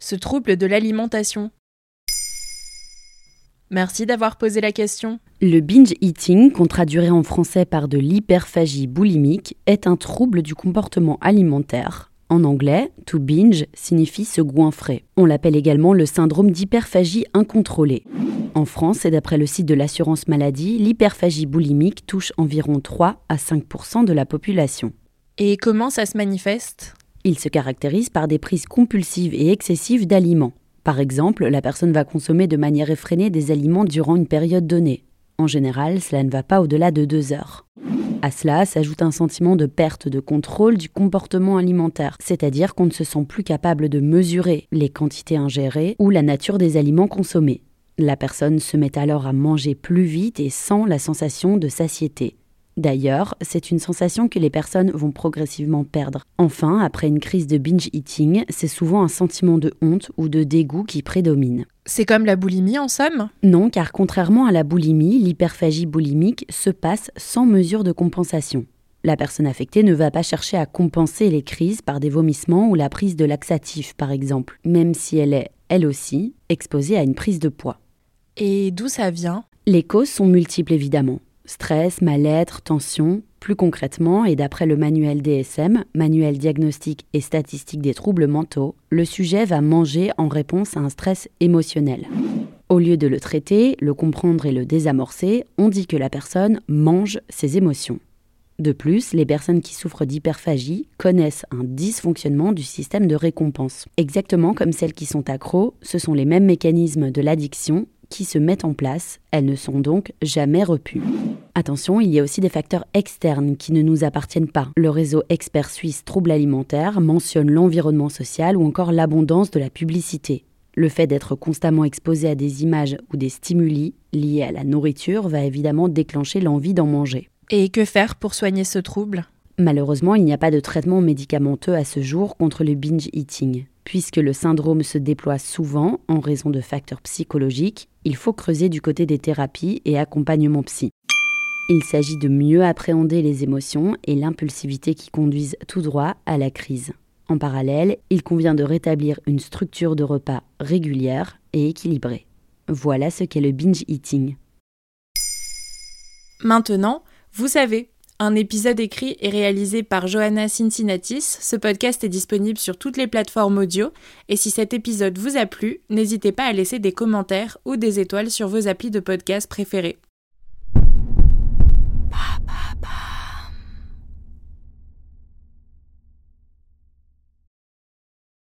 ce trouble de l'alimentation Merci d'avoir posé la question. Le binge eating, qu'on traduirait en français par de l'hyperphagie boulimique, est un trouble du comportement alimentaire. En anglais, to binge signifie se goinfrer. On l'appelle également le syndrome d'hyperphagie incontrôlée. En France, et d'après le site de l'assurance maladie, l'hyperphagie boulimique touche environ 3 à 5% de la population. Et comment ça se manifeste? Il se caractérise par des prises compulsives et excessives d'aliments. Par exemple, la personne va consommer de manière effrénée des aliments durant une période donnée. En général, cela ne va pas au-delà de deux heures. À cela s'ajoute un sentiment de perte de contrôle du comportement alimentaire, c'est-à-dire qu'on ne se sent plus capable de mesurer les quantités ingérées ou la nature des aliments consommés. La personne se met alors à manger plus vite et sans la sensation de satiété. D'ailleurs, c'est une sensation que les personnes vont progressivement perdre. Enfin, après une crise de binge eating, c'est souvent un sentiment de honte ou de dégoût qui prédomine. C'est comme la boulimie en somme? Non, car contrairement à la boulimie, l'hyperphagie boulimique se passe sans mesure de compensation. La personne affectée ne va pas chercher à compenser les crises par des vomissements ou la prise de laxatifs, par exemple, même si elle est, elle aussi, exposée à une prise de poids. Et d'où ça vient? Les causes sont multiples évidemment. Stress, mal-être, tension. Plus concrètement, et d'après le manuel DSM, manuel diagnostique et statistique des troubles mentaux, le sujet va manger en réponse à un stress émotionnel. Au lieu de le traiter, le comprendre et le désamorcer, on dit que la personne mange ses émotions. De plus, les personnes qui souffrent d'hyperphagie connaissent un dysfonctionnement du système de récompense. Exactement comme celles qui sont accros, ce sont les mêmes mécanismes de l'addiction qui se mettent en place, elles ne sont donc jamais repues. Attention, il y a aussi des facteurs externes qui ne nous appartiennent pas. Le réseau expert suisse troubles alimentaires mentionne l'environnement social ou encore l'abondance de la publicité. Le fait d'être constamment exposé à des images ou des stimuli liés à la nourriture va évidemment déclencher l'envie d'en manger. Et que faire pour soigner ce trouble? Malheureusement, il n'y a pas de traitement médicamenteux à ce jour contre le binge eating. Puisque le syndrome se déploie souvent en raison de facteurs psychologiques, il faut creuser du côté des thérapies et accompagnements psy. Il s'agit de mieux appréhender les émotions et l'impulsivité qui conduisent tout droit à la crise. En parallèle, il convient de rétablir une structure de repas régulière et équilibrée. Voilà ce qu'est le binge eating. Maintenant, vous savez, un épisode écrit et réalisé par Johanna Cincinnatis. Ce podcast est disponible sur toutes les plateformes audio. Et si cet épisode vous a plu, n'hésitez pas à laisser des commentaires ou des étoiles sur vos applis de podcast préférés.